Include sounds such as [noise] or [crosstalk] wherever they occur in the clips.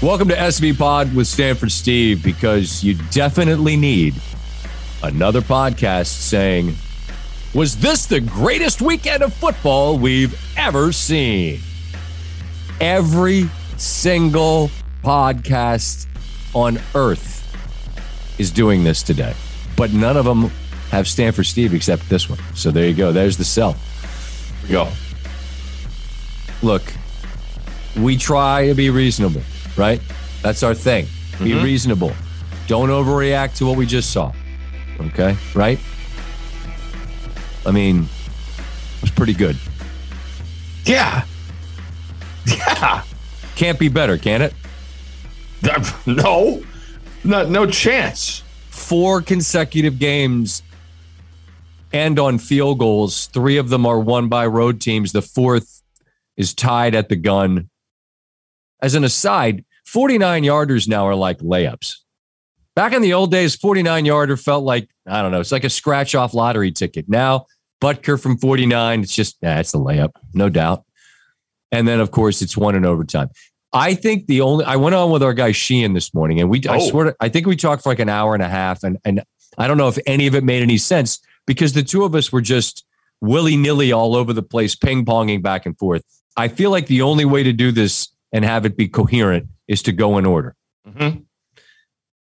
Welcome to SV Pod with Stanford Steve because you definitely need another podcast saying, Was this the greatest weekend of football we've ever seen? Every single podcast on earth is doing this today, but none of them have Stanford Steve except this one. So there you go. There's the sell. Go. Look, we try to be reasonable right? That's our thing. Be mm-hmm. reasonable. Don't overreact to what we just saw. Okay, right? I mean, it was pretty good. Yeah. Yeah. Can't be better, can it? [laughs] No. No, no chance. Four consecutive games and on field goals. Three of them are won by road teams. The fourth is tied at the gun. As an aside, 49 yarders now are like layups. Back in the old days, 49 yarder felt like, I don't know, it's like a scratch off lottery ticket. Now, Butker from 49, it's just, yeah, it's a layup, no doubt. And then, of course, it's one in overtime. I think the only, I went on with our guy Sheehan this morning, and we, oh. I swear, to, I think we talked for like an hour and a half. And, and I don't know if any of it made any sense because the two of us were just willy nilly all over the place, ping ponging back and forth. I feel like the only way to do this and have it be coherent is to go in order. Mm-hmm.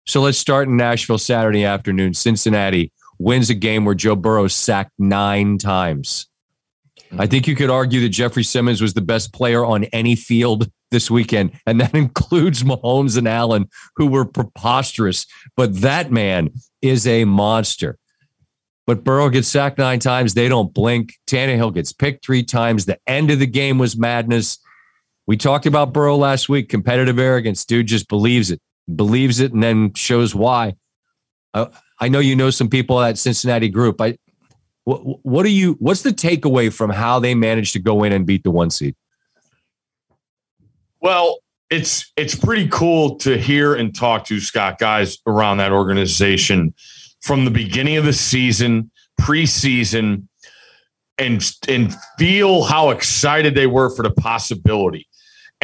So let's start in Nashville Saturday afternoon. Cincinnati wins a game where Joe Burrow sacked nine times. Mm-hmm. I think you could argue that Jeffrey Simmons was the best player on any field this weekend, and that [laughs] includes Mahomes and Allen, who were preposterous. But that man is a monster. But Burrow gets sacked nine times. They don't blink. Tannehill gets picked three times. The end of the game was madness. We talked about Burrow last week. Competitive arrogance. Dude just believes it, believes it, and then shows why. I, I know you know some people at Cincinnati group. I, what, what do you? What's the takeaway from how they managed to go in and beat the one seed? Well, it's it's pretty cool to hear and talk to Scott guys around that organization from the beginning of the season, preseason, and and feel how excited they were for the possibility.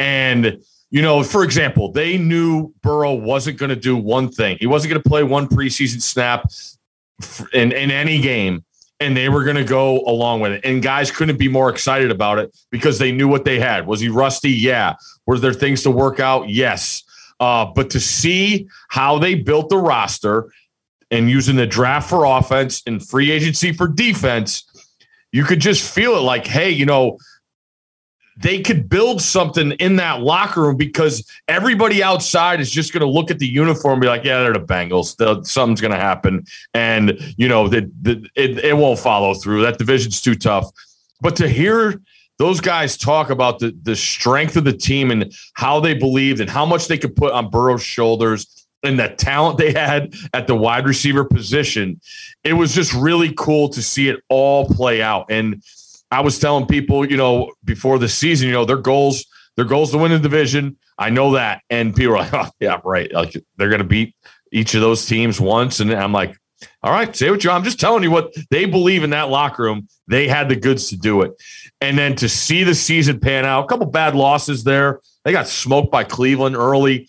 And, you know, for example, they knew Burrow wasn't going to do one thing. He wasn't going to play one preseason snap in, in any game, and they were going to go along with it. And guys couldn't be more excited about it because they knew what they had. Was he rusty? Yeah. Were there things to work out? Yes. Uh, but to see how they built the roster and using the draft for offense and free agency for defense, you could just feel it like, hey, you know, they could build something in that locker room because everybody outside is just going to look at the uniform and be like, yeah, they're the Bengals. Something's going to happen. And, you know, the, the, it, it won't follow through. That division's too tough. But to hear those guys talk about the, the strength of the team and how they believed and how much they could put on Burrow's shoulders and the talent they had at the wide receiver position, it was just really cool to see it all play out. And, I was telling people, you know, before the season, you know, their goals, their goals to win the division. I know that. And people are like, [laughs] oh, yeah, right. Like they're going to beat each of those teams once. And I'm like, all right, say what you I'm just telling you what they believe in that locker room. They had the goods to do it. And then to see the season pan out, a couple bad losses there. They got smoked by Cleveland early.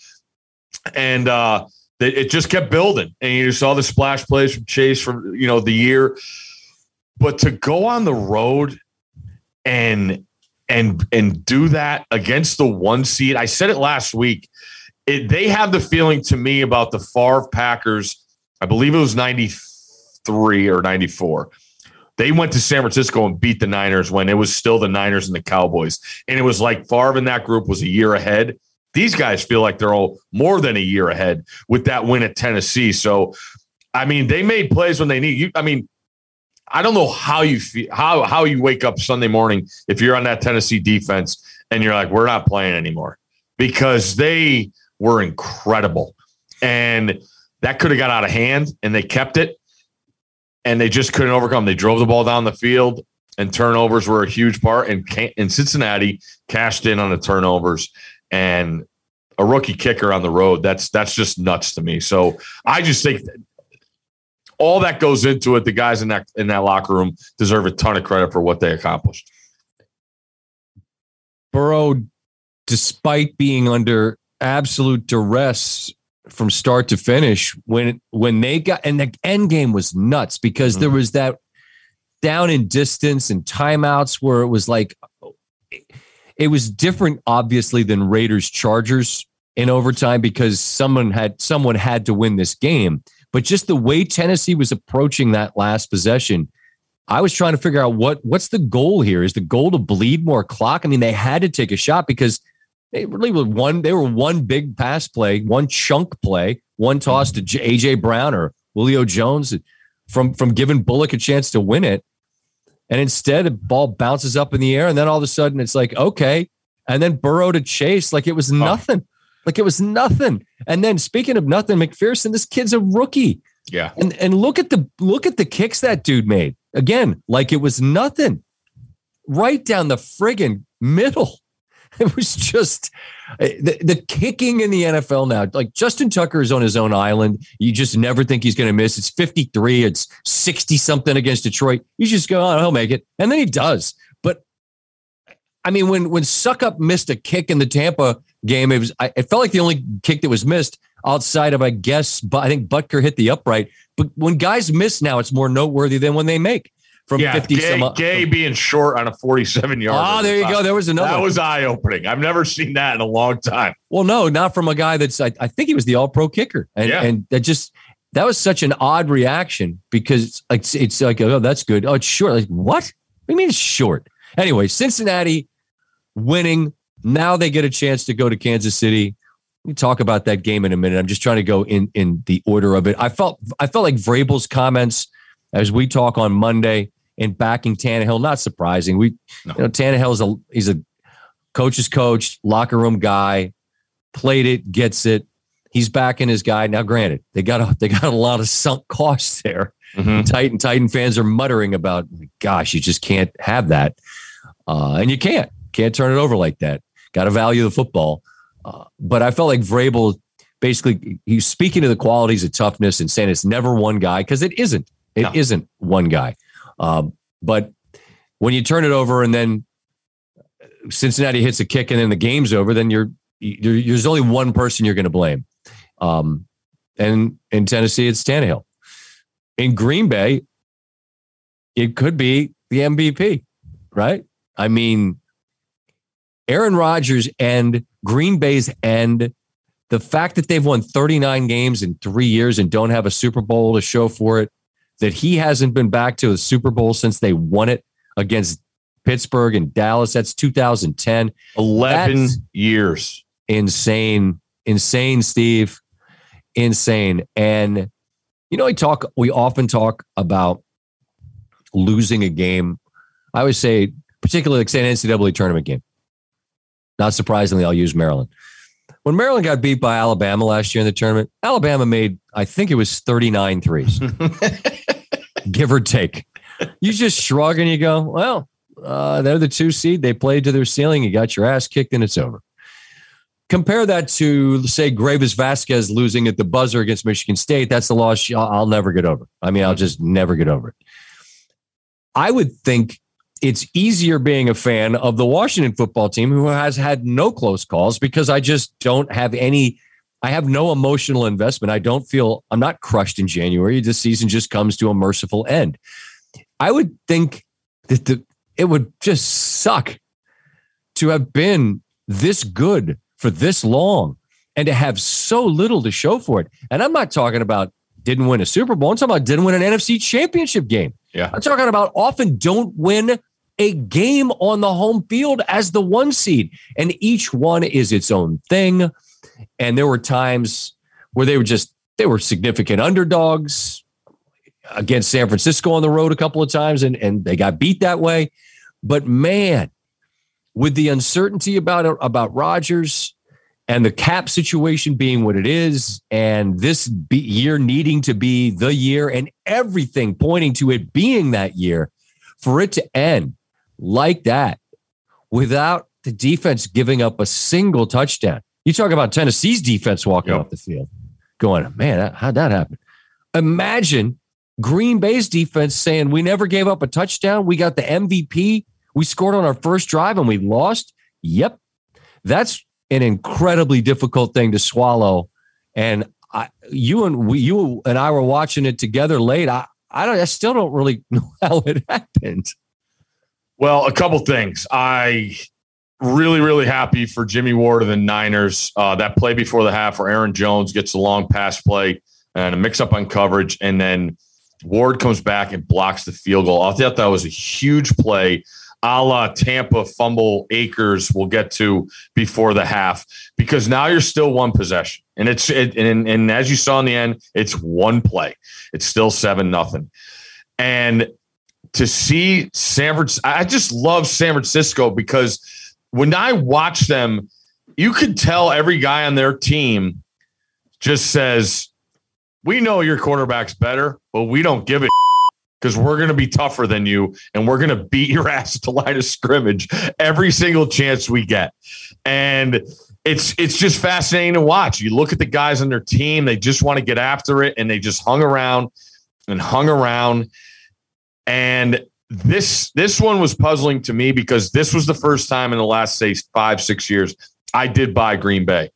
And uh it just kept building. And you saw the splash plays from Chase from you know the year. But to go on the road and and and do that against the one seed. I said it last week. It, they have the feeling to me about the Favre Packers. I believe it was 93 or 94. They went to San Francisco and beat the Niners when it was still the Niners and the Cowboys. And it was like Favre in that group was a year ahead. These guys feel like they're all more than a year ahead with that win at Tennessee. So, I mean, they made plays when they need you. I mean, I don't know how you feel how how you wake up Sunday morning if you're on that Tennessee defense and you're like, we're not playing anymore because they were incredible. And that could have got out of hand and they kept it and they just couldn't overcome. They drove the ball down the field and turnovers were a huge part. And in Cincinnati cashed in on the turnovers and a rookie kicker on the road. That's that's just nuts to me. So I just think all that goes into it. The guys in that in that locker room deserve a ton of credit for what they accomplished. Burrow, despite being under absolute duress from start to finish when when they got and the end game was nuts because mm-hmm. there was that down in distance and timeouts where it was like it was different obviously than Raiders Chargers in overtime because someone had someone had to win this game but just the way Tennessee was approaching that last possession I was trying to figure out what what's the goal here is the goal to bleed more clock I mean they had to take a shot because they really were one. They were one big pass play, one chunk play, one toss to AJ Brown or Julio Jones from from giving Bullock a chance to win it. And instead, the ball bounces up in the air, and then all of a sudden, it's like okay, and then Burrow to chase like it was nothing. Like it was nothing. And then speaking of nothing, McPherson, this kid's a rookie. Yeah, and and look at the look at the kicks that dude made again, like it was nothing, right down the friggin' middle. [laughs] It was just eh, the, the kicking in the NFL now. Like Justin Tucker is on his own island. You just never think he's going to miss. It's 53, it's 60 something against Detroit. You just go, oh, he'll make it. And then he does. But I mean, when when Succop missed a kick in the Tampa game, it was I, it felt like the only kick that was missed outside of, I guess, but I think Butker hit the upright. But when guys miss now, it's more noteworthy than when they make from yeah, 50 Gay, some Gay being short on a 47 yard. Ah, there you go. There was another. That was eye opening. I've never seen that in a long time. Well, no, not from a guy that's, I, I think he was the all pro kicker. And, yeah. and that just, that was such an odd reaction because it's, it's like, oh, that's good. Oh, it's short. Like, what? What do you mean it's short? Anyway, Cincinnati winning. Now they get a chance to go to Kansas City. We talk about that game in a minute. I'm just trying to go in in the order of it. I felt I felt like Vrabel's comments as we talk on Monday in backing Tannehill. Not surprising. We, no. you know, Tannehill is a he's a coach's coach, locker room guy, played it, gets it. He's backing his guy. Now, granted, they got a they got a lot of sunk costs there. Mm-hmm. Titan Titan fans are muttering about, gosh, you just can't have that, uh, and you can't can't turn it over like that. Got to value the football. Uh, but I felt like Vrabel basically he's speaking to the qualities of toughness and saying it's never one guy because it isn't. It no. not one guy. Um, but when you turn it over and then Cincinnati hits a kick and then the game's over, then you're, you're there's only one person you're going to blame. Um, and in Tennessee, it's Tannehill. In Green Bay, it could be the MVP, right? I mean, Aaron Rodgers and Green Bay's end, the fact that they've won 39 games in three years and don't have a Super Bowl to show for it, that he hasn't been back to a Super Bowl since they won it against Pittsburgh and Dallas. That's 2010. 11 That's years. Insane. Insane, Steve. Insane. And you know, we talk, we often talk about losing a game. I always say, particularly like an NCAA tournament game. Not surprisingly, I'll use Maryland. When Maryland got beat by Alabama last year in the tournament, Alabama made, I think it was 39 threes, [laughs] give or take. You just shrug and you go, well, uh, they're the two seed. They played to their ceiling. You got your ass kicked and it's over. Compare that to, say, Greivis Vasquez losing at the buzzer against Michigan State. That's the loss I'll never get over. I mean, I'll just never get over it. I would think it's easier being a fan of the Washington football team who has had no close calls because I just don't have any I have no emotional investment. I don't feel I'm not crushed in January. This season just comes to a merciful end. I would think that the it would just suck to have been this good for this long and to have so little to show for it. And I'm not talking about didn't win a Super Bowl. I'm talking about didn't win an NFC championship game. Yeah. I'm talking about often don't win a game on the home field as the one seed. And each one is its own thing. And there were times where they were just, they were significant underdogs against San Francisco on the road a couple of times and, and they got beat that way. But man, with the uncertainty about about Rodgers and the cap situation being what it is, and this year needing to be the year, and everything pointing to it being that year, for it to end like that without the defense giving up a single touchdown. You talk about Tennessee's defense walking yep. off the field, going, man, how'd that happen? Imagine Green Bay's defense saying, we never gave up a touchdown. We got the MVP. We scored on our first drive and we lost. Yep. That's an incredibly difficult thing to swallow. And I, you and we, you and I were watching it together late. I, I don't, I still don't really [laughs] know how it happened. Well, a couple things. I really, really happy for Jimmy Ward of the Niners. Uh, that play before the half where Aaron Jones gets a long pass play and a mix up on coverage, and then Ward comes back and blocks the field goal. I thought that was a huge play a la Tampa fumble acres we'll get to before the half because now you're still one possession. And it's it, and, and as you saw in the end, it's one play. It's still seven nothing. And to see San Francisco, I just love San Francisco because when I watch them, you could tell every guy on their team just says, We know your quarterback's better, but we don't give a [laughs] because we're going to be tougher than you and we're going to beat your [laughs] ass at the line of scrimmage every single chance we get. And it's it's just fascinating to watch. You look at the guys on their team, they just want to get after it and they just hung around and hung around. And this this one was puzzling to me because this was the first time in the last say 5 6 years I did buy Green Bay.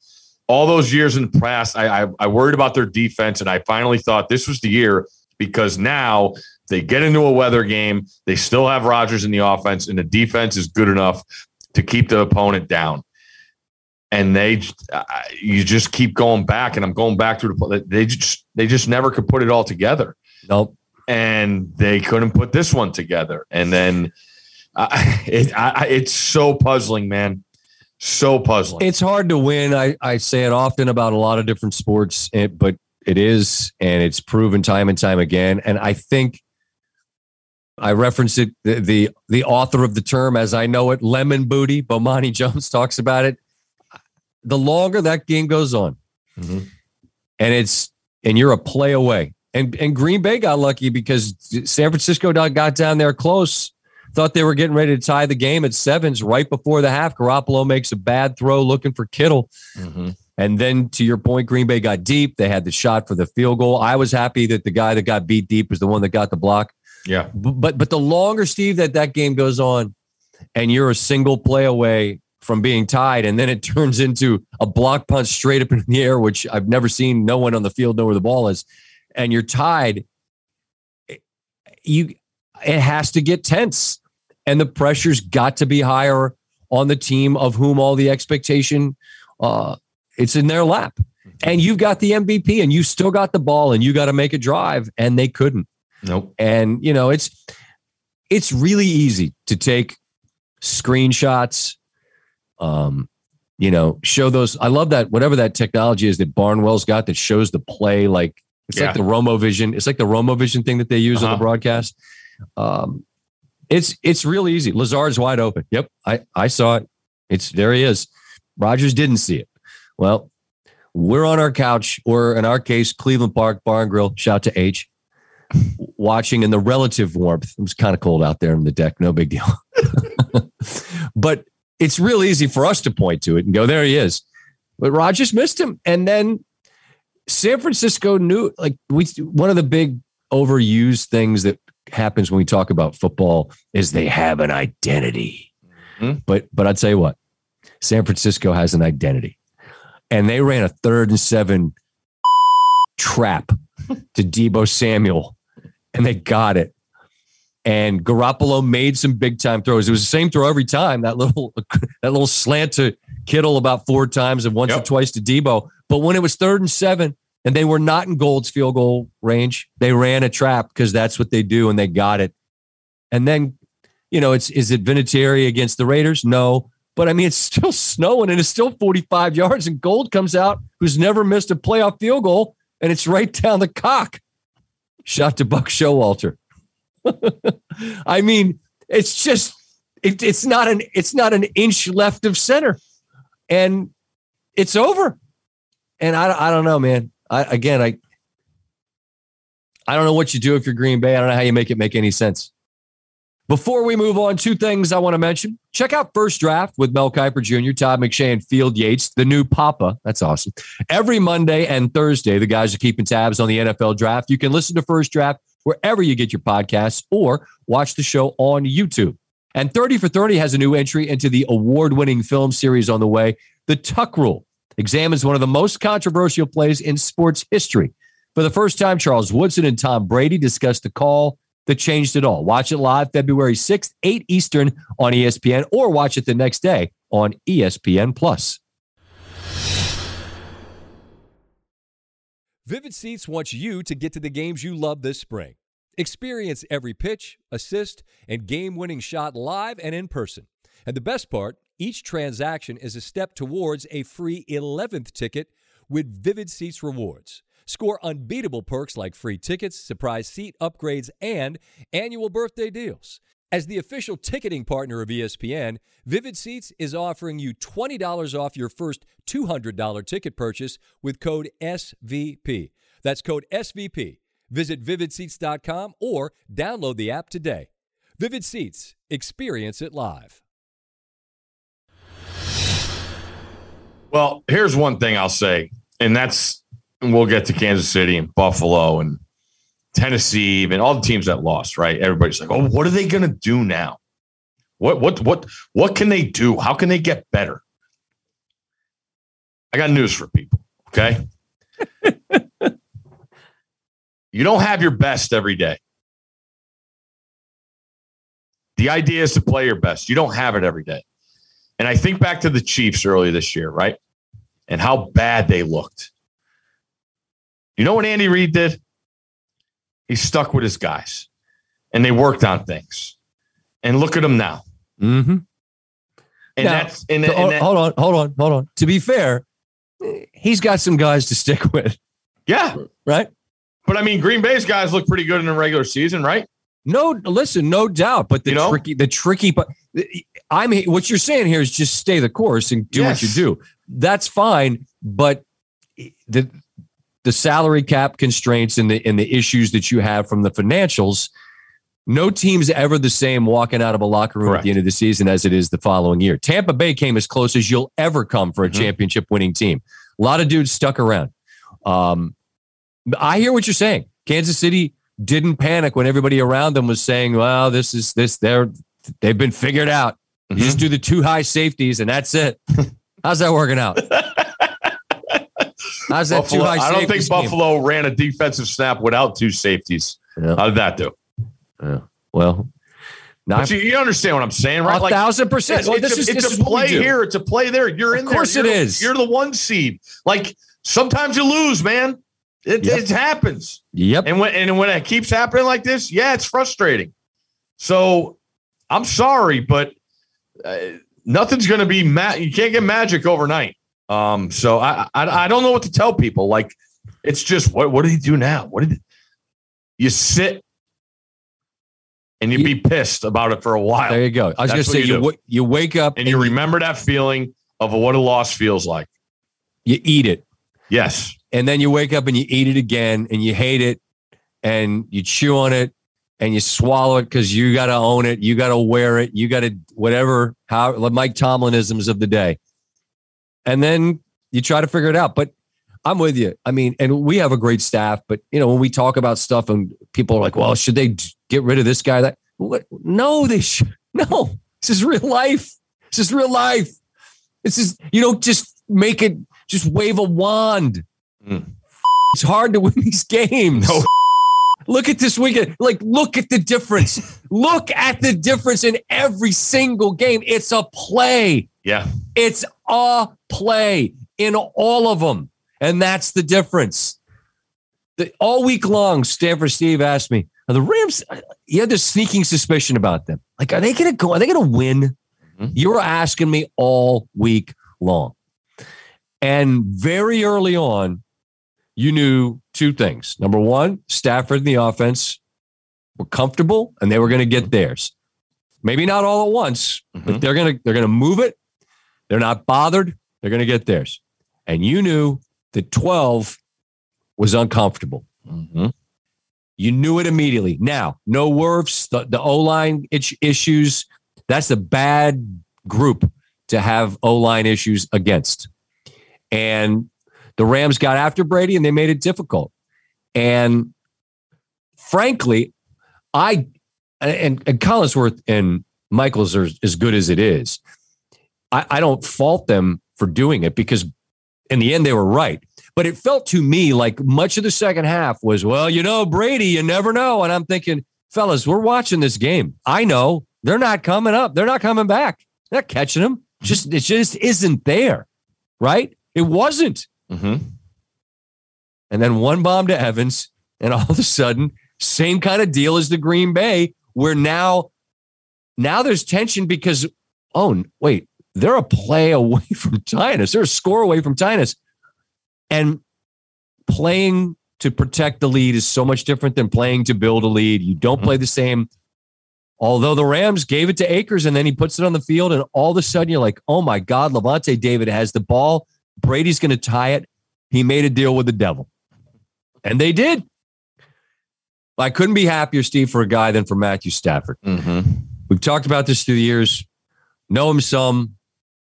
All those years in the past, I, I, I worried about their defense, and I finally thought this was the year because now they get into a weather game. They still have Rodgers in the offense, and the defense is good enough to keep the opponent down. And they, you just keep going back, and I'm going back through the. They just, they just never could put it all together. Nope. And they couldn't put this one together. And then, uh, [laughs] it, I, it's so puzzling, man. So puzzling. It's hard to win. I, I say it often about a lot of different sports, eh, but it is, and it's proven time and time again. And I think I reference it the, the, the author of the term as I know it, lemon booty. Bomani [laughs] Jones talks about it. The longer that game goes on, mm-hmm. and it's and you're a play away. And and Green Bay got lucky because San Francisco got down there close. Thought they were getting ready to tie the game at sevens right before the half. Garoppolo makes a bad throw looking for Kittle. Mm-hmm. And then to your point, Green Bay got deep. They had the shot for the field goal. I was happy that the guy that got beat deep was the one that got the block. Yeah. But but the longer Steve that that game goes on, and you're a single play away from being tied, and then it [laughs] turns into a block punch straight up in the air, which I've never seen. No one on the field know where the ball is, and you're tied. You it has to get tense, and the pressure's got to be higher on the team of whom all the expectation uh, it's in their lap. And you've got the MVP and you still got the ball and you got to make a drive and they couldn't. Nope. And you know, it's it's really easy to take screenshots, um, you know, show those. I love that whatever that technology is that Barnwell's got that shows the play like it's yeah. like the Romo Vision. It's like the Romo Vision thing that they use uh-huh. on the uh-huh. broadcast. Um, it's it's real easy. Lazard's wide open. Yep, I I saw it. It's there he is. Rodgers didn't see it. Well, we're on our couch, or in our case, Cleveland Park Bar and Grill. Shout to H watching in the relative warmth. It was kind of cold out there in the deck, no big deal. [laughs] but it's real easy for us to point to it and go, there he is. But Rodgers missed him. And then San Francisco knew, like, we, one of the big overused things that happens when we talk about football is they have an identity. Mm-hmm. But, but I'd say what? San Francisco has an identity. And they ran a third and seven trap to Deebo Samuel and they got it. And Garoppolo made some big time throws. It was the same throw every time. That little [laughs] that little slant to Kittle about four times and once yep. or twice to Deebo. But when it was third and seven and they were not in Gould's field goal range, they ran a trap because that's what they do and they got it. And then, you know, it's is it Vinatieri against the Raiders? No. But I mean, it's [laughs] still snowing and it's still 45 yards, and Gold comes out, who's never missed a playoff field goal, and it's right down the cock. Shot to Buck Showalter. [laughs] I mean, it's just it, it's not an it's not an inch left of center, and it's over. And I I don't know, man. I again I I don't know what you do if you're Green Bay. I don't know how you make it make any sense. Before we move on, two things I want to mention. Check out First Draft with Mel Kiper Jr., Todd McShay, and Field Yates, the new Papa. That's awesome. Every Monday and Thursday, the guys are keeping tabs on the NFL draft. You can listen to First Draft wherever you get your podcasts or watch the show on YouTube. And 30 for 30 has a new entry into the award winning film series on the way. The tuck rule examines one of the most controversial plays in sports history. For the first time, Charles Woodson and Tom Brady discussed the call that changed it all. Watch it live February 6th, 8 Eastern on ESPN, or watch it the next day on ESPN Plus. Vivid Seats wants you to get to the games you love this spring. Experience every pitch, assist, and game winning shot live and in person. And the best part, each transaction is a step towards a free 11th ticket with Vivid Seats rewards. Score unbeatable perks like free tickets, surprise seat upgrades, and annual birthday deals. As the official ticketing partner of ESPN, Vivid Seats is offering you $20 off your first $200 ticket purchase with code SVP. That's code SVP. Visit vividseats.com or download the app today. Vivid Seats, experience it live. Well, here's one thing I'll say, and that's and we'll get to Kansas City and Buffalo and Tennessee and all the teams that lost, right? Everybody's like, "Oh, what are they going to do now? What what what what can they do? How can they get better?" I got news for people, okay? You don't have your best every day. The idea is to play your best. You don't have it every day. And I think back to the Chiefs earlier this year, right? And how bad they looked. You know what Andy Reid did? He stuck with his guys and they worked on things. And look at them now. Mm-hmm. And Now, that's and, So, and that- hold on, hold on, hold on. To be fair, he's got some guys to stick with, yeah. right? But I mean, Green Bay's guys look pretty good in the regular season, right? No, listen, no doubt. But the You know? tricky, the tricky, but I'm what you're saying here is just stay the course and do what you do. That's fine, but the the salary cap constraints and the and the issues that you have from the financials. No team's ever the same walking out of a locker room at the end of the season as it is the following year. Tampa Bay came as close as you'll ever come for a Mhm. championship winning team. A lot of dudes stuck around. Um, I hear what you're saying. Kansas City didn't panic when everybody around them was saying, "Well, this is this. They're they've been figured out. You Mm-hmm. just do the two high safeties, and that's it." How's that working out? [laughs] How's that two high I don't think game? Buffalo ran a defensive snap without two safeties. Yeah. How did that do? Yeah. Well, not, you, you understand what I'm saying, right? a thousand percent. It's, Well, it's this a, is it's this a play here. It's a play there. You're Of in course there. it You're- is. You're the one seed. Like sometimes you lose, man. It, Yep. it happens. Yep. And when and when it keeps happening like this, yeah, it's frustrating. So I'm sorry, but uh, nothing's going to be ma- You can't get magic overnight. Um, so I, I I don't know what to tell people. Like it's just what what did he do now? What did you sit and you You- be pissed about it for a while, There you go. I was going to say you you w- you wake up and you remember that feeling of what a loss feels like. you eat it, Yes, and then you wake up and you eat it again, and you hate it, and you chew on it, and you swallow it because you got to own it, you got to wear it, you got to whatever how Mike Tomlinisms of the day, and then you try to figure it out. But I'm with you. I mean, and we have a great staff, but you know when we talk about stuff and people are like, "Well, should they get rid of this guy?" That what? No, they should. [laughs] No, this is real life. This is real life. This is you don't just make it. Just wave a wand. Mm. It's hard to win these games. No. Look at this weekend. Like, look at the difference. look at the difference in every single game. It's a play. yeah, It's a play in all of them. And that's the difference. The, all week long, Stanford Steve asked me, are the Rams, you had this sneaking suspicion about them. Like, are they going to go? Are they going to win? Mhm. You were asking me all week long. And very early on, you knew two things. Number one, Stafford and the offense were comfortable and they were going to get theirs. Maybe not all at once, but Mhm. they're going to they're going to move it. They're not bothered. They're going to get theirs. And you knew that 12 was uncomfortable. Mhm. You knew it immediately. Now, no Wirfs, the, the O line issues. That's a bad group to have O line issues against. And the Rams got after Brady and they made it difficult. And frankly, I and, and Collinsworth and Michaels are as good as it is. I, I don't fault them for doing it because in the end they were right. But it felt to me like much of the second half was, well, you know, Brady, you never know. And I'm thinking, fellas, we're watching this game. I know they're not coming up. They're not coming back. They're not catching them. Just it just isn't there, right? It wasn't. Mm-hmm. And then one bomb to Evans, and all of a sudden, same kind of deal as the Green Bay, where now, now there's tension because, oh wait, they're a play away [laughs] from tying us. They're a score away from tying us. And playing to protect the lead is so much different than playing to build a lead. You don't play the same. Although the Rams gave it to Akers and then he puts it on the field, and all of a sudden you're like, oh my God, Lavonte David has the ball. Brady's going to tie it. He made a deal with the devil. And they did. I couldn't be happier, Steve, for a guy than for Matthew Stafford. Mm-hmm. We've talked about this through the years. Know him some,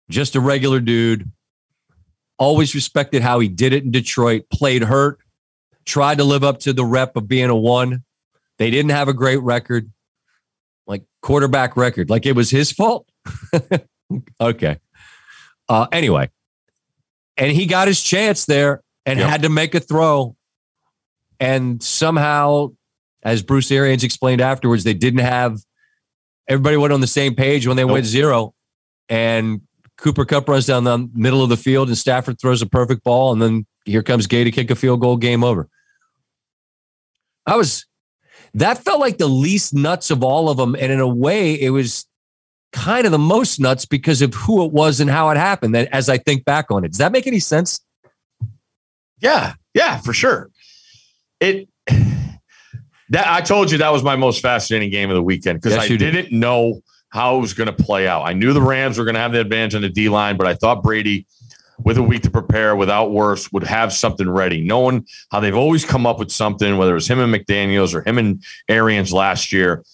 just a regular dude. Always respected how he did it in Detroit, played hurt, tried to live up to the rep of being a one. They didn't have a great record, like quarterback record, like it was his fault. [laughs] okay. Uh, anyway, and he got his chance there and yep. had to make a throw. And somehow, as Bruce Arians explained afterwards, they didn't have everybody went on the same page when they nope. went zero. And Cooper Kupp runs down the middle of the field and Stafford throws a perfect ball. And then here comes Gay to kick a field goal, game over. I was, that felt like the least nuts of all of them. And in a way, it was kind of the most nuts because of who it was and how it happened. That as I think back on it, does that make any sense? Yeah, yeah, for sure. It [sighs] that I told you that was my most fascinating game of the weekend because yes, I didn't know how it was going to play out. I knew the Rams were going to have the advantage on the D line, but I thought Brady, with a week to prepare, without Wirfs, would have something ready, knowing how they've always come up with something, whether it was him and McDaniels or him and Arians last year.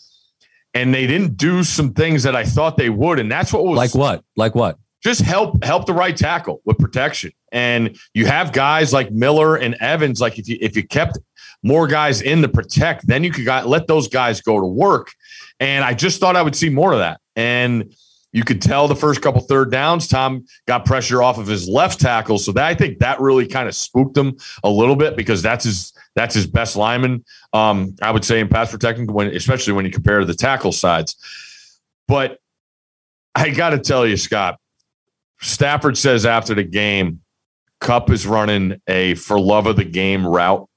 And they didn't do some things that I thought they would. And that's what was like what? Like what? Just help help the right tackle with protection. And you have guys like Miller and Evans. Like if you if you kept more guys in to protect, then you could got, let those guys go to work. And I just thought I would see more of that. And you could tell the first couple third downs, Tom got pressure off of his left tackle. So that I think that really kind of spooked him a little bit because that's his that's his best lineman. Um, I would say in pass protecting when especially when you compare to the tackle sides. But I got to tell you, Scott, Stafford says after the game, Kupp is running a for love of the game route.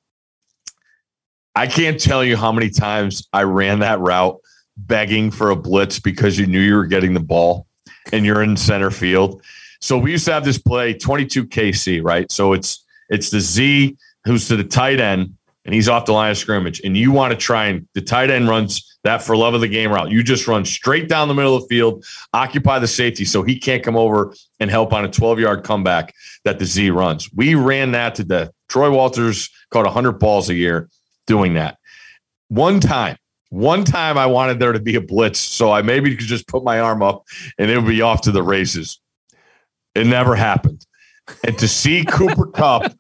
I can't tell you how many times I ran that route begging for a blitz because you knew you were getting the ball and you're in center field. So we used to have this play 22 KC, right? So it's it's the Z who's to the tight end and he's off the line of scrimmage and you want to try and the tight end runs that for love of the game route. You just run straight down the middle of the field, occupy the safety so he can't come over and help on a 12-yard comeback that the Z runs. We ran that to death. Troy Walters caught 100 balls a year doing that. One time one time I wanted there to be a blitz, so I maybe could just put my arm up and it would be off to the races. It never happened. And to see [laughs] Cooper Kupp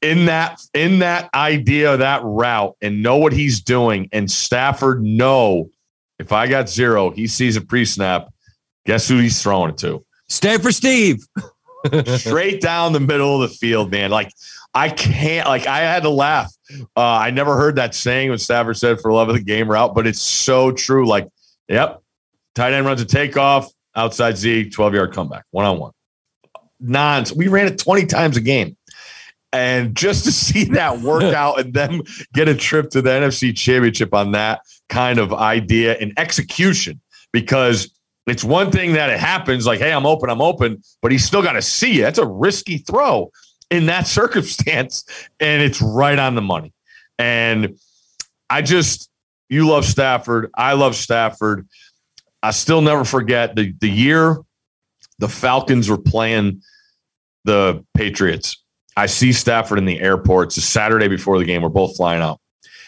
in that in that idea, that route, and know what he's doing, and Stafford know if I got zero, he sees a pre-snap. Guess who he's throwing it to? Stay for Steve. Straight down the middle of the field, man. Like I can't. Like I had to laugh uh, I never heard that saying when Stafford said for love of the game route, but it's so true. Like, yep, tight end runs a takeoff, outside Z, 12 yard comeback, one on one. Nons. We ran it 20 times a game. And just to [laughs] see that work [laughs] out and then get a trip to the NFC championship on that kind of idea and execution, because it's one thing that it happens like, hey, I'm open, I'm open, but he's still got to see it. That's a risky throw in that [laughs] circumstance, and it's right on the money. And I just, you love Stafford. I love Stafford. I still never forget the the year the Falcons were playing the Patriots. I see Stafford in the airport. It's a Saturday before the game. We're both flying out,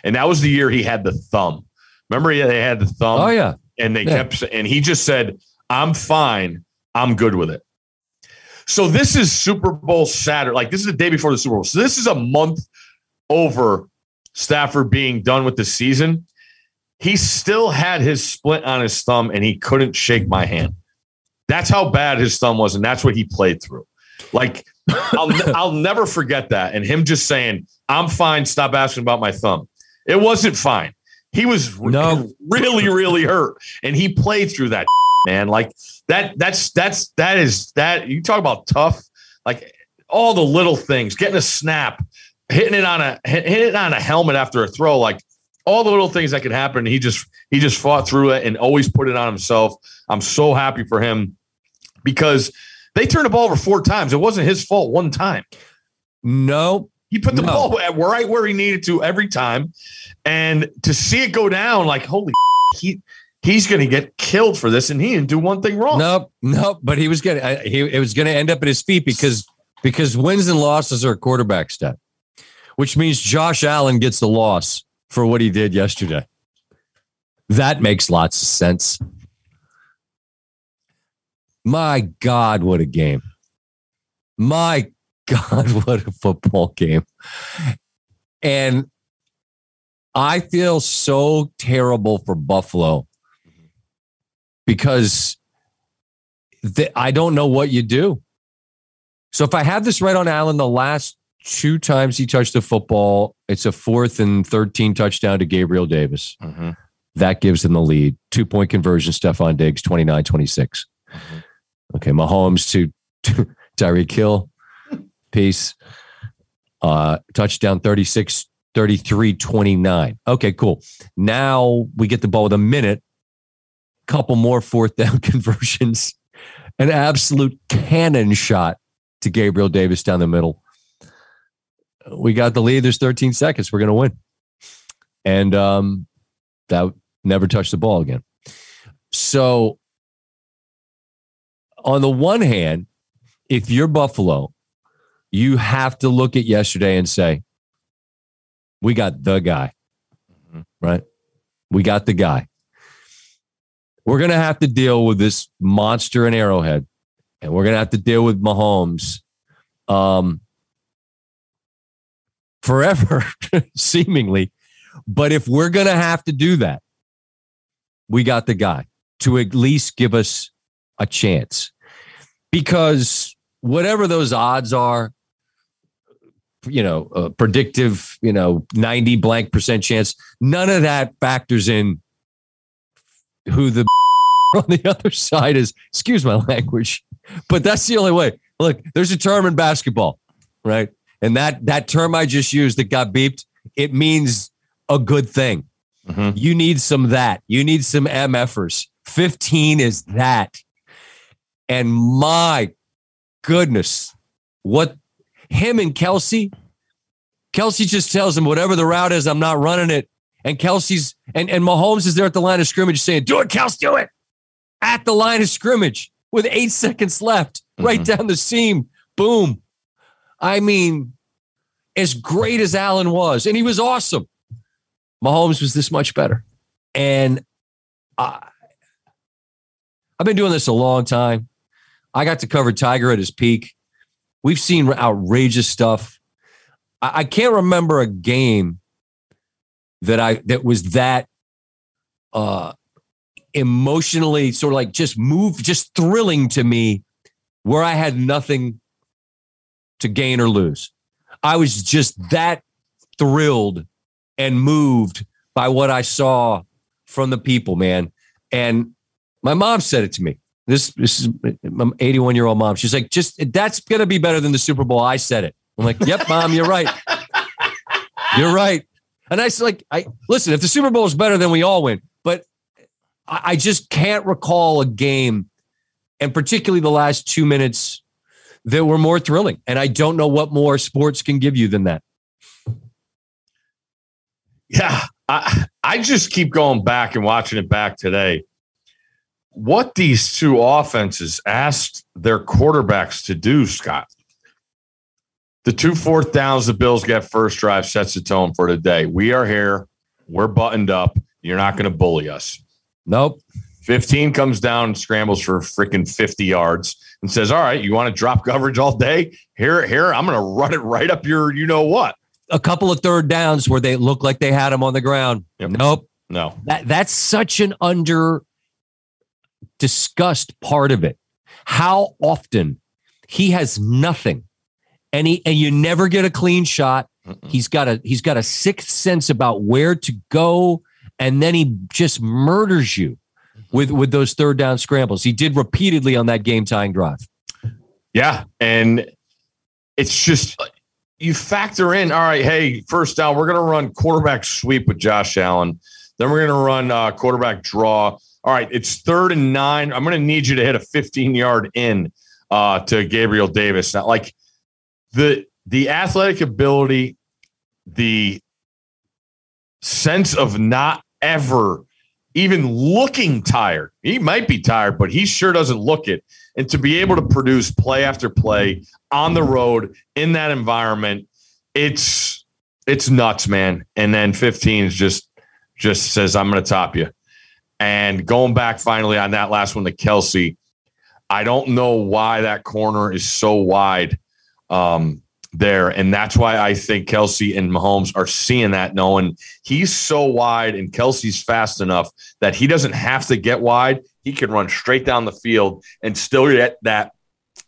and that was the year he had the thumb. Remember, they had the thumb. Oh yeah, and they yeah. kept, and he just said, "I'm fine. I'm good with it." So this is Super Bowl Saturday. Like this is the day before the Super Bowl. So this is a month over Stafford being done with the season. He still had his splint on his thumb and he couldn't shake my hand. That's how bad his thumb was, and that's what he played through. Like [laughs] I'll I'll never forget that. And him just saying, "I'm fine. Stop asking about my thumb." It wasn't fine. He was no. really, really hurt, and he played through that. Man, like that. That's that's that is that. You talk about tough. Like all the little things, getting a snap, hitting it on a hitting it on a helmet after a throw, like all the little things that could happen. He just he just fought through it and always put it on himself. I'm so happy for him because they turned the ball over four times. It wasn't his fault one time. No, he put the no. ball right where he needed to every time, and to see it go down, like holy, [laughs] he he's going to get killed for this, and he didn't do one thing wrong. Nope, nope. But he was going to he it was going to end up at his feet because because wins and losses are a quarterback stat, which means Josh Allen gets the loss for what he did yesterday. That makes lots of sense. My God, what a game. My [laughs] God, what a football game. And I feel so terrible for Buffalo because I don't know what you do. So if I have this right on Allen, the last two times he touched the football, it's a fourth and 13 touchdown to Gabriel Davis. Mm-hmm. That gives them the lead. Two point conversion, Stefon Diggs, 29 26. Mm-hmm. Okay, Mahomes to, to Tyreek Hill. Peace. Uh, touchdown 36, 33, 29. Okay, cool. Now we get the ball with a minute. Couple more fourth down [laughs] conversions. An absolute cannon shot to Gabriel Davis down the middle. We got the lead. There's 13 seconds. We're going to win. And um, that never touched the ball again. So, on the one hand, if you're Buffalo, you have to look at yesterday and say, we got the guy, mm-hmm. right? We got the guy. We're going to have to deal with this monster in Arrowhead and we're going to have to deal with Mahomes um, forever, [laughs] seemingly. But if we're going to have to do that, we got the guy to at least give us a chance. Because whatever those odds are, you know, predictive, you know, 90 blank percent chance, none of that factors in who the [laughs] on the other side is, excuse my language, but that's the only way. Look, there's a term in basketball, right? And that that term I just used that got beeped, it means a good thing. Mm-hmm. You need some that. You need some MFers. 15 is that. And my goodness, what him and Kelce, Kelce just tells him whatever the route is, I'm not running it. And Kelce's and, and Mahomes is there at the line of scrimmage saying, Do it, Kels, do it. At the line of scrimmage with eight seconds left, mm-hmm. right down the seam. Boom. I mean, as great as Allen was, and he was awesome, Mahomes was this much better. And I, I've been doing this a long time. I got to cover Tiger at his peak. We've seen outrageous stuff. I, I can't remember a game that I that was that uh emotionally sort of like just move, just thrilling to me where I had nothing to gain or lose. I was just that thrilled and moved by what I saw from the people, man. And my mom said it to me. This, this is my 81 year old mom. She's like, just that's to be better than the Super Bowl. I said it. I'm like, yep, mom, you're right. [laughs] You're right. And I like, I listen, if the Super Bowl is better, then we all win. But I just can't recall a game, and particularly the last two minutes, that were more thrilling. And I don't know what more sports can give you than that. Yeah, I I just keep going back and watching it back today. What these two offenses asked their quarterbacks to do, Scott. The two fourth downs the Bills get first drive sets the tone for today. We are here. We're buttoned up. You're not going to bully us. Nope. 15 comes down, scrambles for freaking 50 yards, and says, All right, you want to drop coverage all day? Here, here, I'm going to run it right up your, you know what? A couple of third downs where they look like they had him on the ground. Yep. Nope. No. That that's such an under discussed part of it. How often he has nothing. And he and you never get a clean shot. He's got a he's got a sixth sense about where to go, and then he just murders you with with those third down scrambles. He did repeatedly on that game tying drive. Yeah, and it's just you factor in. All right, hey, first down, we're going to run quarterback sweep with Josh Allen. Then we're going to run uh, quarterback draw. All right, it's third and nine. I'm going to need you to hit a 15 yard in uh, to Gabriel Davis. Now, like the the athletic ability, the sense of not ever even looking tired. He might be tired, but he sure doesn't look it. And to be able to produce play after play on the road in that environment, it's it's nuts, man. And then 15 is just just says, I'm gonna top you. And going back finally on that last one to Kelce, I don't know why that corner is so wide. Um, there. And that's why I think Kelce and Mahomes are seeing that, knowing he's so wide and Kelce's fast enough that he doesn't have to get wide. He can run straight down the field and still get that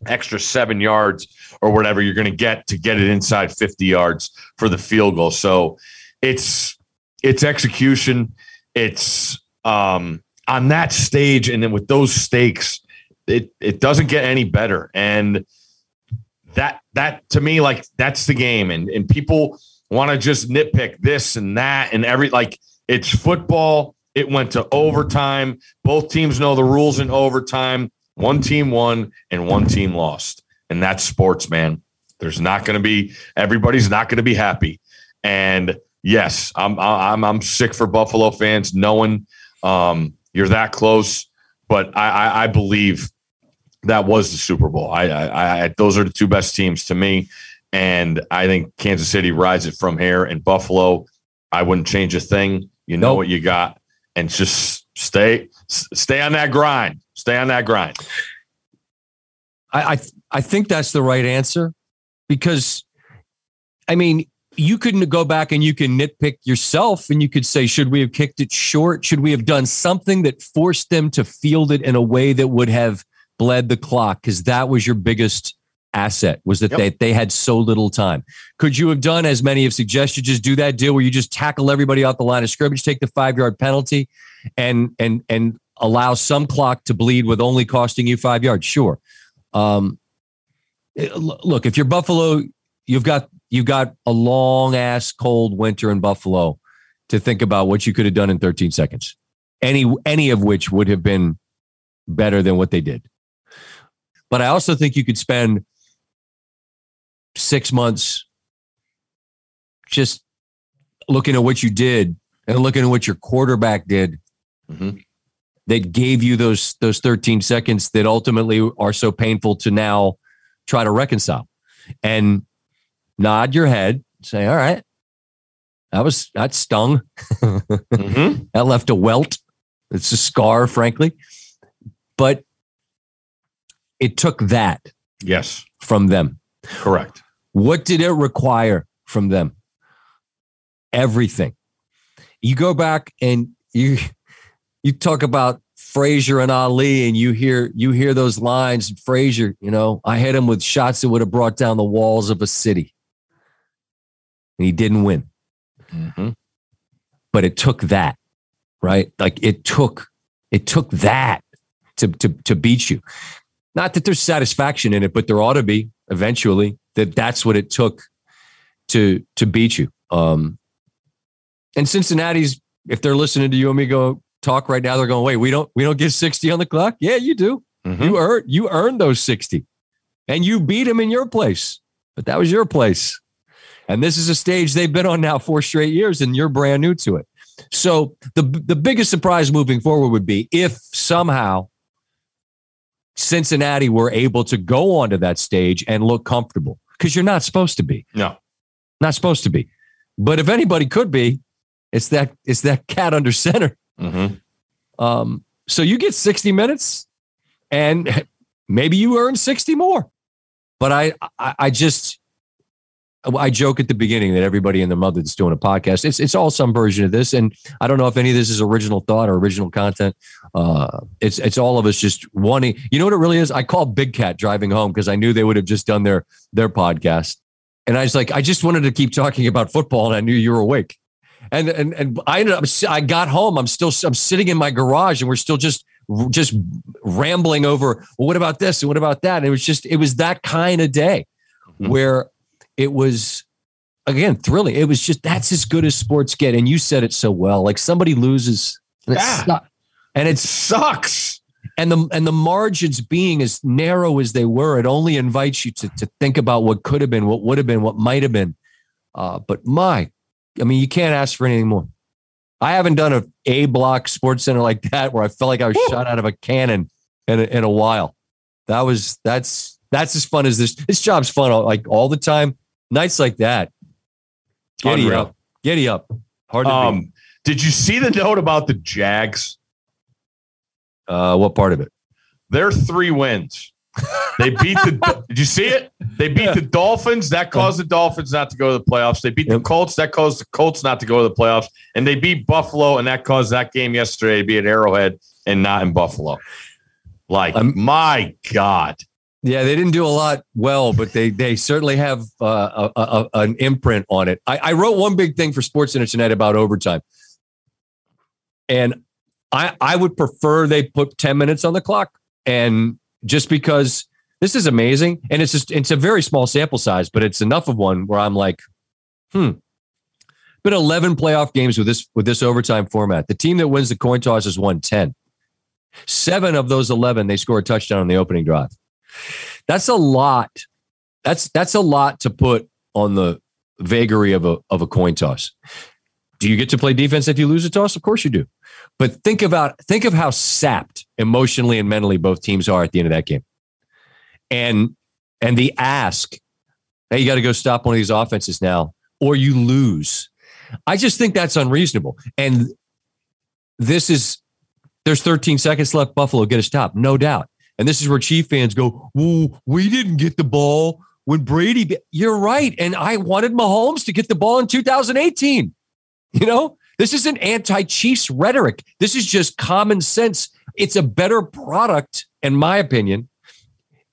extra seven yards or whatever you're going to get to get it inside 50 yards for the field goal. So it's it's execution. It's um, on that stage, and then with those stakes, it it doesn't get any better. And that that to me like that's the game. And and people want to just nitpick this and that and every like it's football. It went to overtime. Both teams know the rules in overtime. One team won and one team lost. And that's sports man. There's not going to be everybody's not going to be happy. And yes i'm i'm i'm sick for buffalo fans knowing um, you're that close. But I, I, I believe that was the Super Bowl. I, I, I, those are the two best teams to me, and I think Kansas City rides it from here. And Buffalo, I wouldn't change a thing. You know nope. what you got, and just stay stay on that grind. Stay on that grind. I I, I think that's the right answer because, I mean, you couldn't go back and you can nitpick yourself and you could say, should we have kicked it short? Should we have done something that forced them to field it in a way that would have bled the clock because that was your biggest asset was that yep. they, they had so little time. Could you have done as many have suggested just do that deal where you just tackle everybody off the line of scrimmage, take the five yard penalty and and and allow some clock to bleed with only costing you five yards? Sure. Um, look, if you're Buffalo, you've got you've got a long ass cold winter in Buffalo to think about what you could have done in 13 seconds. Any any of which would have been better than what they did. But I also think you could spend six months just looking at what you did and looking at what your quarterback did mm-hmm. that gave you those those 13 seconds that ultimately are so painful to now try to reconcile. And nod your head say all right. That was that stung. Mm-hmm. [laughs] that left a welt. It's a scar frankly. But it took that yes from them correct what did it require from them everything you go back and you you talk about Frazier and Ali, and you hear you hear those lines. Frazier, you know, I hit him with shots that would have brought down the walls of a city, and he didn't win. Mm-hmm. But it took that, right? Like it took it took that to to to beat you. Not that there's satisfaction in it, but there ought to be eventually that that's what it took to to beat you. Um, and Cincinnati's, if they're listening to you and me go talk right now, they're going, wait, we don't we don't get 60 on the clock. Yeah, you do. Mm-hmm. You earned you earned those 60. And you beat them in your place. But that was your place. And this is a stage they've been on now four straight years, and you're brand new to it. So the the biggest surprise moving forward would be if somehow Cincinnati were able to go onto that stage and look comfortable because you're not supposed to be. No, not supposed to be. But if anybody could be, it's that it's that cat under center. Mm-hmm. Um, so you get 60 minutes, and [laughs] maybe you earn 60 more. But I, I, I just, I joke at the beginning that everybody and their mother that's doing a podcast, it's it's all some version of this, and I don't know if any of this is original thought or original content. Uh, it's it's all of us just wanting. You know what it really is? I called Big Cat driving home because I knew they would have just done their their podcast, and I was like, I just wanted to keep talking about football, and I knew you were awake, and and and I ended up. I got home. I'm still I'm sitting in my garage, and we're still just just rambling over. Well, what about this and what about that? And it was just it was that kind of day mm-hmm. where it was again thrilling. It was just that's as good as sports get. And you said it so well. Like somebody loses, and, yeah. and it sucks. And the and the margins being as narrow as they were, it only invites you to to think about what could have been, what would have been, what might have been. Uh, but my, I mean, you can't ask for anything more. I haven't done a A block sports center like that where I felt like I was Woo. shot out of a cannon in a, in a while. That was that's that's as fun as this. This job's fun like all the time nights like that. Giddy Unreal. up. Giddy up. Hard to um, beat. Did you see the note about the Jags? Uh, what part of it? They're three wins. They beat the. [laughs] did you see it? They beat yeah. the Dolphins. That caused the Dolphins not to go to the playoffs. They beat yep. the Colts. That caused the Colts not to go to the playoffs. And they beat Buffalo, and that caused that game yesterday to be at Arrowhead and not in Buffalo. Like, um, my God. Yeah, they didn't do a lot well, but they they certainly have uh, a, a, an imprint on it. I, I wrote one big thing for Sports Center tonight about overtime, and I I would prefer they put ten minutes on the clock, and just because this is amazing, and it's just it's a very small sample size, but it's enough of one where I'm like, hmm. Been 11 playoff games with this with this overtime format. The team that wins the coin toss has won 10. Seven of those 11, they score a touchdown on the opening drive. That's a lot. That's that's a lot to put on the vagary of a of a coin toss. Do you get to play defense if you lose a toss? Of course you do. But think about think of how sapped emotionally and mentally both teams are at the end of that game. And and the ask, hey, you got to go stop one of these offenses now, or you lose. I just think that's unreasonable. And this is there's 13 seconds left. Buffalo get a stop, no doubt. And this is where Chief fans go, we didn't get the ball when Brady. Be-. You're right. And I wanted Mahomes to get the ball in 2018. You know, this isn't anti Chiefs rhetoric. This is just common sense. It's a better product, in my opinion,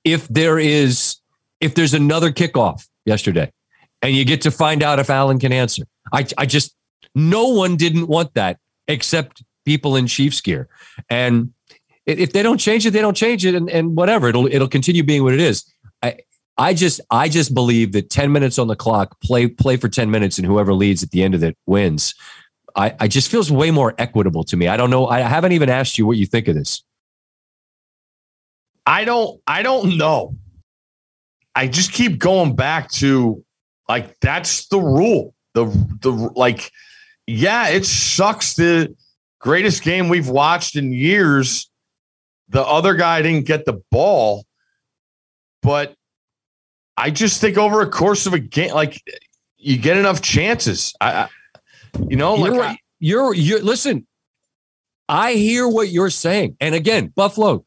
if there is, if there's another kickoff yesterday and you get to find out if Allen can answer. I, I just, no one didn't want that except people in Chiefs gear. And if they don't change it, they don't change it, and, and whatever it'll it'll continue being what it is. I I just I just believe that ten minutes on the clock, play play for ten minutes, and whoever leads at the end of it wins. I, I just feels way more equitable to me. I don't know. I haven't even asked you what you think of this. I don't I don't know. I just keep going back to like that's the rule. The the like yeah, it sucks the greatest game we've watched in years the other guy didn't get the ball, but I just think over a course of a game, like you get enough chances. I, I you know, you're, like I, you're, you're, listen, I hear what you're saying. And again, Buffalo,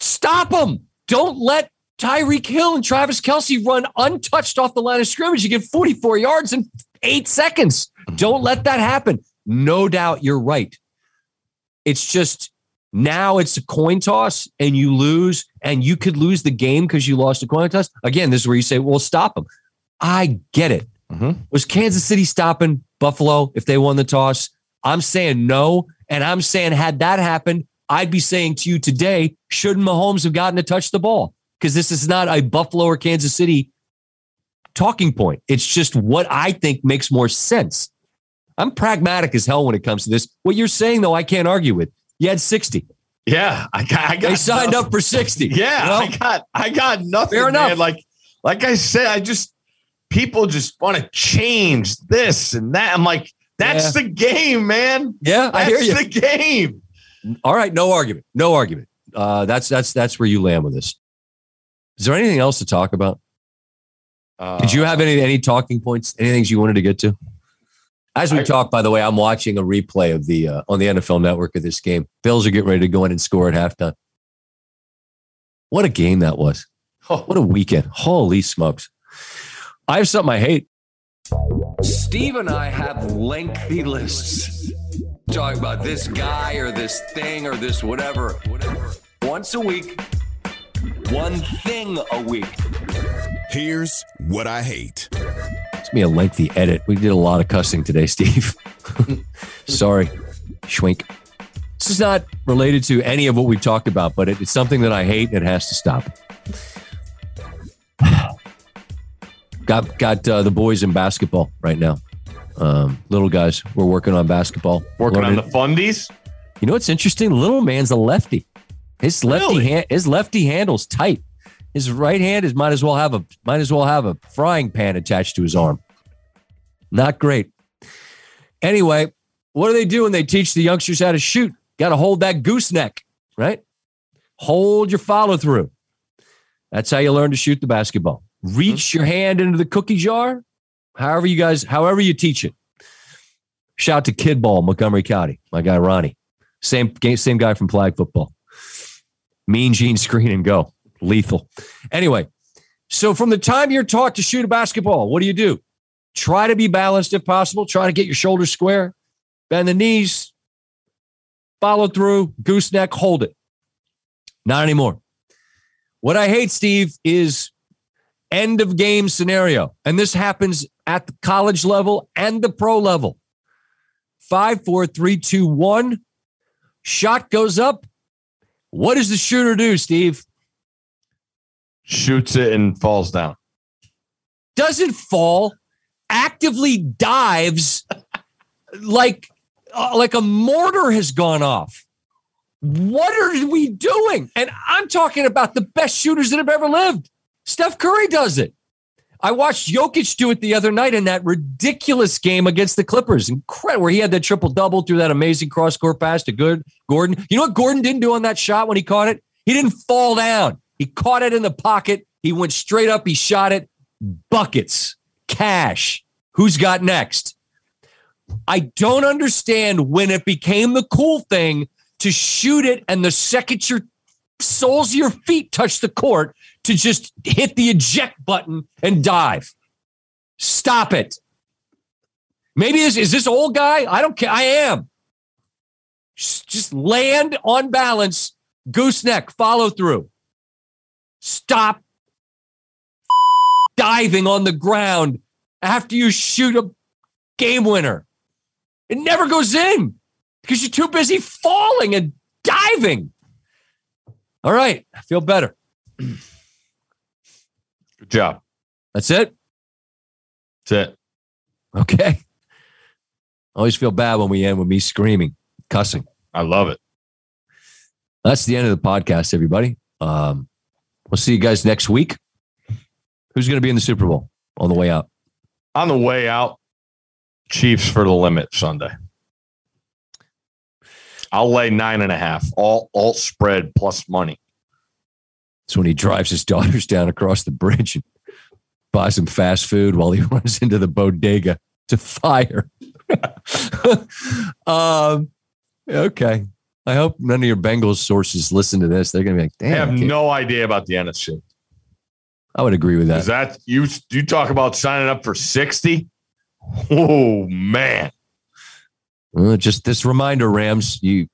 stop them. Don't let Tyreek Hill and Travis Kelce run untouched off the line of scrimmage. You get 44 yards in eight seconds. Don't let that happen. No doubt you're right. It's just now it's a coin toss and you lose, and you could lose the game because you lost a coin toss. Again, this is where you say, well, stop them. I get it. Mm-hmm. Was Kansas City stopping Buffalo if they won the toss? I'm saying no. And I'm saying, had that happened, I'd be saying to you today, shouldn't Mahomes have gotten to touch the ball? Because this is not a Buffalo or Kansas City talking point. It's just what I think makes more sense. I'm pragmatic as hell when it comes to this. What you're saying, though, I can't argue with. You had 60. Yeah, I got. I got they signed nothing. up for 60. [laughs] Yeah, well, I got. I got nothing. Fair enough. Man. Like, like I said, I just people just want to change this and that. I'm like, that's yeah. the game, man. Yeah, that's I hear you. The game. All right, no argument. No argument. Uh, that's that's that's where you land with this. Is there anything else to talk about? Uh, Did you have any any talking points? Any things you wanted to get to? As we I, talk, by the way, I'm watching a replay of the uh, on the NFL Network of this game. Bills are getting ready to go in and score at halftime. What a game that was! Oh. What a weekend! Holy smokes! I have something I hate. Steve and I have lengthy lists. Talking about this guy or this thing or this whatever, whatever. Once a week, one thing a week. Here's what I hate. It's gonna a lengthy edit. We did a lot of cussing today, Steve. [laughs] Sorry, Schwink. This is not related to any of what we've talked about, but it, it's something that I hate and it has to stop. [sighs] got got uh, the boys in basketball right now. Um, little guys, we're working on basketball. Working on the fundies. You know what's interesting? Little man's a lefty. His lefty Really? hand, his lefty handle's tight. His right hand is might as well have a might as well have a frying pan attached to his arm. Not great. Anyway, what do they do when they teach the youngsters how to shoot? Got to hold that gooseneck, right? Hold your follow through. That's how you learn to shoot the basketball. Reach mm-hmm. your hand into the cookie jar. However you guys, however you teach it. Shout out to Kid Ball, Montgomery County, my guy Ronnie. Same same guy from flag football. Mean Gene screen and go. Lethal. Anyway, so from the time you're taught to shoot a basketball, what do you do? Try to be balanced if possible. Try to get your shoulders square, bend the knees, follow through, gooseneck, hold it. Not anymore. What I hate, Steve, is end of game scenario. And this happens at the college level and the pro level. Five, four, three, two, one. Shot goes up. What does the shooter do, Steve? Shoots it and falls down. Doesn't fall, actively dives like uh, like a mortar has gone off. What are we doing? And I'm talking about the best shooters that have ever lived. Steph Curry does it. I watched Jokic do it the other night in that ridiculous game against the Clippers. Incredible, where he had that triple double through that amazing cross court pass to good Gordon. You know what Gordon didn't do on that shot when he caught it? He didn't fall down. He caught it in the pocket. He went straight up. He shot it. Buckets, cash. Who's got next? I don't understand when it became the cool thing to shoot it, and the second your soles of your feet touch the court, to just hit the eject button and dive. Stop it. Maybe is, is this old guy? I don't care. I am. Just land on balance, gooseneck, follow through. Stop diving on the ground after you shoot a game winner. It never goes in because you're too busy falling and diving. All right, I feel better. Good job. That's it. That's it. Okay. I always feel bad when we end with me screaming, cussing. I love it. That's the end of the podcast, everybody. Um, we'll see you guys next week. Who's going to be in the Super Bowl on the way out? On the way out, Chiefs for the limit Sunday. I'll lay nine and a half. All alt spread plus money. It's when he drives his daughters down across the bridge and buys some fast food while he [laughs] runs into the bodega to fire. [laughs] um, okay. I hope none of your Bengals sources listen to this. They're going to be like, damn. I have kid." no idea about the NFC. I would agree with that. Is that you? You talk about signing up for sixty? Oh man, Uh, just this reminder, Rams, you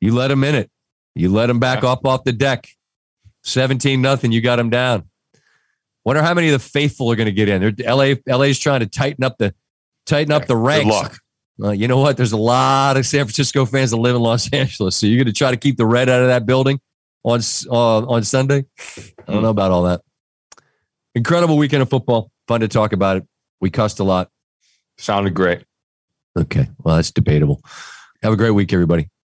you let them in it. You let them back Yeah. up off the deck. 17 nothing. You got them down. Wonder how many of the faithful are going to get in. They're, LA LA's trying to tighten up the tighten up the good ranks. Uh, you know what? There's a lot of San Francisco fans that live in Los Angeles. So you're going to try to keep the red out of that building on uh, on Sunday. I don't know about all that. Incredible weekend of football. Fun to talk about it. We cussed a lot. Sounded great. Okay. Well, that's debatable. Have a great week, everybody.